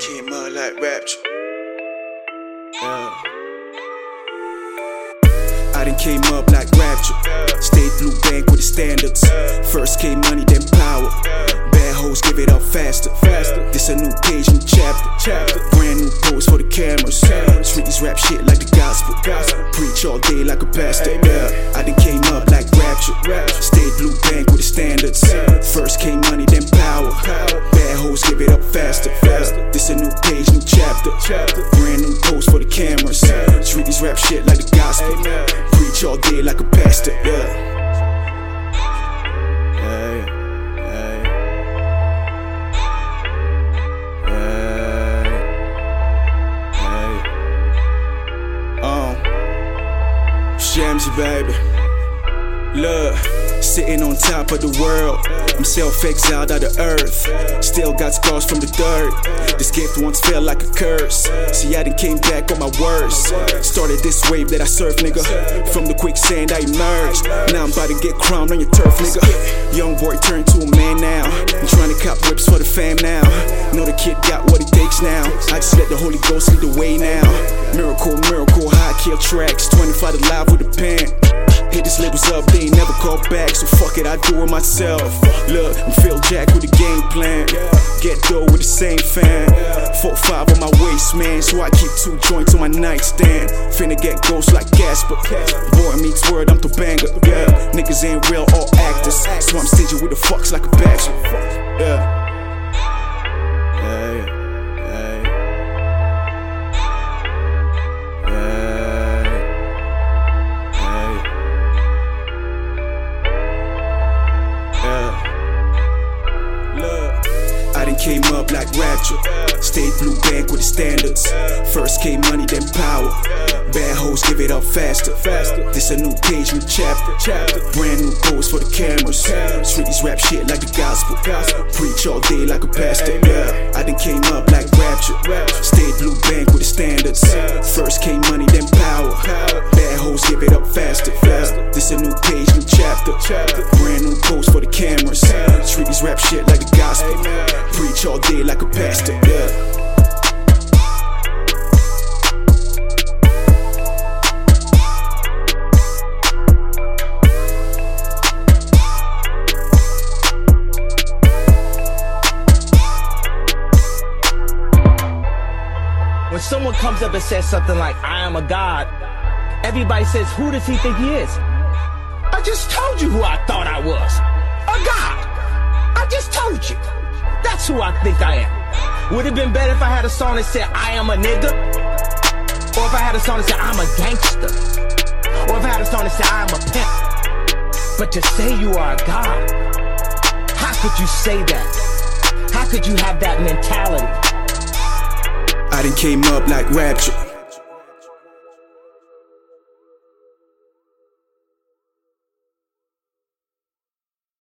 came out like rapture. Yeah. I done came up like rapture. Stayed blue bank with the standards. First came money, then power. Bad hoes give it up faster. faster. This a new page, new chapter. chapter. Brand new pose for the cameras. Treat these rap shit like the gospel. Preach all day like a pastor. New chapter. Brand new pose for the cameras. Treat these rap shit like the gospel. Preach all day like a pastor. Yeah. Hey. Um, baby. Look, sitting on top of the world. I'm self exiled out of earth. Still got scars from the dirt. This gift once felt like a curse. See, I done came back on my worst. Started this wave that I surf, nigga. From the quicksand I emerged. Now I'm about to get crowned on your turf, nigga. Young boy turned to a man now. I'm trying to cop whips for the fam now. Know the kid got what it takes now. I just let the Holy Ghost lead the way now. Miracle, miracle, high kill tracks. 25 alive with a pen. Hit these labels up, they ain't never call back, so fuck it, I do it myself. Look, I'm Phil Jack with the game plan. Get dough with the same fan. 4-5 on my waist, man, so I keep two joints on my nightstand. Finna get ghosts like Casper. Boy meets word, I'm the banger. Yeah, niggas ain't real, all actors. So I'm stingy with the fucks like a bachelor. Yeah. Came up like rapture. Stayed blue bank with the standards. First came money, then power. Bad hoes give it up faster. faster. This a new page, new chapter. Brand new pose for the cameras. Treat these rap shit like the gospel. Preach all day like a pastor. Yeah, I done came up like rapture. Stayed blue bank with the standards. First came money, then power. Bad hoes give it up faster. This a new page, new chapter. Brand new pose When someone comes up and says something like, I am a God, everybody says, Who does he think he is? I just told you who I thought I was. A God. I just told you. That's who I think I am. Would it have been better if I had a song that said, I am a nigga? Or if I had a song that said, I'm a gangster? Or if I had a song that said, I'm a pimp? But to say you are a God, how could you say that? How could you have that mentality? I done came up like rapture.